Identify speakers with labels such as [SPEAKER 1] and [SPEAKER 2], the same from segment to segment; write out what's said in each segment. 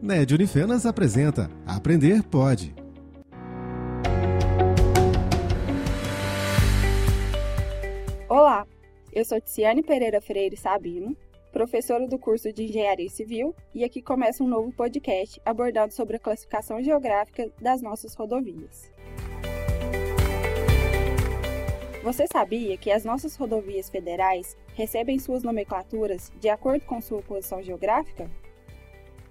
[SPEAKER 1] NED Unifenas apresenta Aprender Pode.
[SPEAKER 2] Olá, eu sou Tiziane Pereira Freire Sabino, professora do curso de Engenharia Civil, e aqui começa um novo podcast abordando sobre a classificação geográfica das nossas rodovias. Você sabia que as nossas rodovias federais recebem suas nomenclaturas de acordo com sua posição geográfica?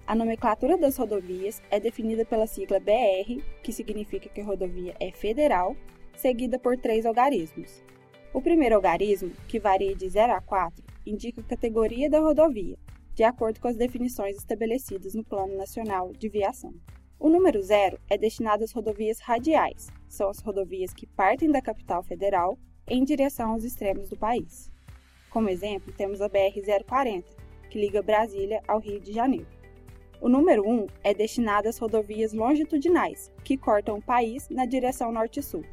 [SPEAKER 2] A nomenclatura das rodovias é definida pela sigla BR, que significa que a rodovia é federal, seguida por três algarismos. O primeiro algarismo, que varia de 0 a 4, indica a categoria da rodovia, de acordo com as definições estabelecidas no Plano Nacional de Viação. O número zero é destinado às rodovias radiais, são as rodovias que partem da capital federal em direção aos extremos do país. Como exemplo, temos a BR-040, que liga Brasília ao Rio de Janeiro. O número 1 é destinado às rodovias longitudinais, que cortam o país na direção norte-sul.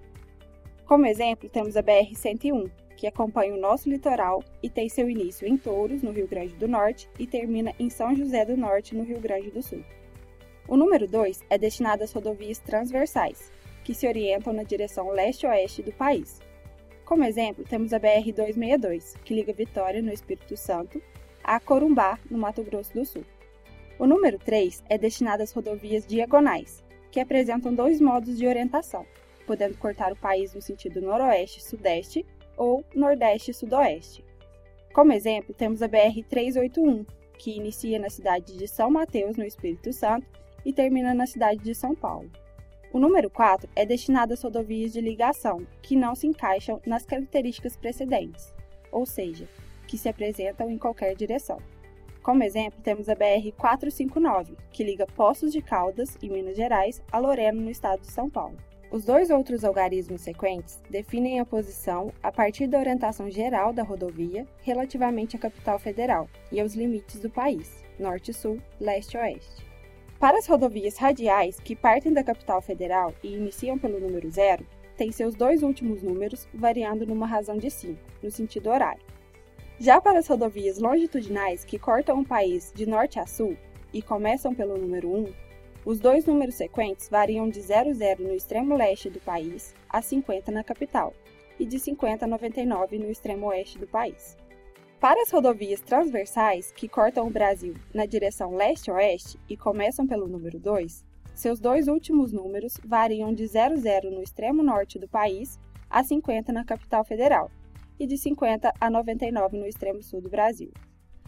[SPEAKER 2] Como exemplo, temos a BR-101, que acompanha o nosso litoral e tem seu início em Touros, no Rio Grande do Norte, e termina em São José do Norte, no Rio Grande do Sul. O número 2 é destinado às rodovias transversais, que se orientam na direção leste-oeste do país. Como exemplo, temos a BR-262, que liga Vitória, no Espírito Santo, a Corumbá, no Mato Grosso do Sul. O número 3 é destinado às rodovias diagonais, que apresentam dois modos de orientação, podendo cortar o país no sentido noroeste-sudeste ou nordeste-sudoeste. Como exemplo, temos a BR-381, que inicia na cidade de São Mateus, no Espírito Santo, e termina na cidade de São Paulo. O número 4 é destinado às rodovias de ligação, que não se encaixam nas características precedentes, ou seja, que se apresentam em qualquer direção. Como exemplo, temos a BR-459, que liga Poços de Caldas, em Minas Gerais, a Lorena, no estado de São Paulo. Os dois outros algarismos sequentes definem a posição a partir da orientação geral da rodovia relativamente à capital federal e aos limites do país, norte-sul, leste-oeste. Para as rodovias radiais que partem da capital federal e iniciam pelo número zero, tem seus dois últimos números variando numa razão de 5, no sentido horário. Já para as rodovias longitudinais que cortam o país de norte a sul e começam pelo número 1, os dois números sequentes variam de 00 no extremo leste do país a 50 na capital e de 50 a 99 no extremo oeste do país. Para as rodovias transversais que cortam o Brasil na direção leste-oeste e começam pelo número 2, seus dois últimos números variam de 00 no extremo norte do país a 50 na capital federal e de 50 a 99 no extremo sul do Brasil.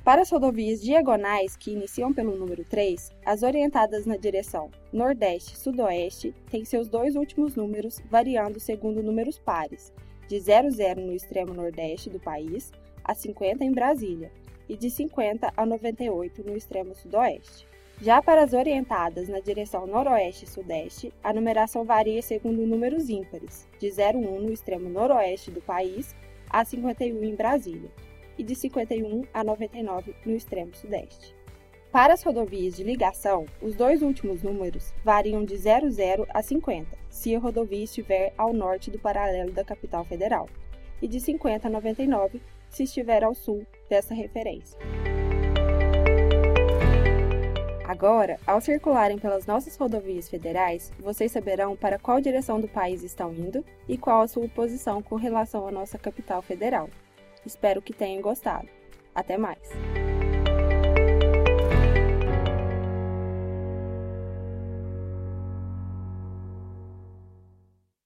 [SPEAKER 2] Para as rodovias diagonais que iniciam pelo número 3, as orientadas na direção nordeste-sudoeste têm seus dois últimos números variando segundo números pares, de 00 no extremo nordeste do país a 50 em Brasília e de 50 a 98 no extremo sudoeste. Já para as orientadas na direção noroeste e sudeste, a numeração varia segundo números ímpares, de 01 no extremo noroeste do país a 51 em Brasília e de 51 a 99 no extremo sudeste. Para as rodovias de ligação, os dois últimos números variam de 00 a 50, se a rodovia estiver ao norte do paralelo da capital federal, e de 50 a 99 se estiver ao sul dessa referência. Agora, ao circularem pelas nossas rodovias federais, vocês saberão para qual direção do país estão indo e qual a sua posição com relação à nossa capital federal. Espero que tenham gostado. Até mais!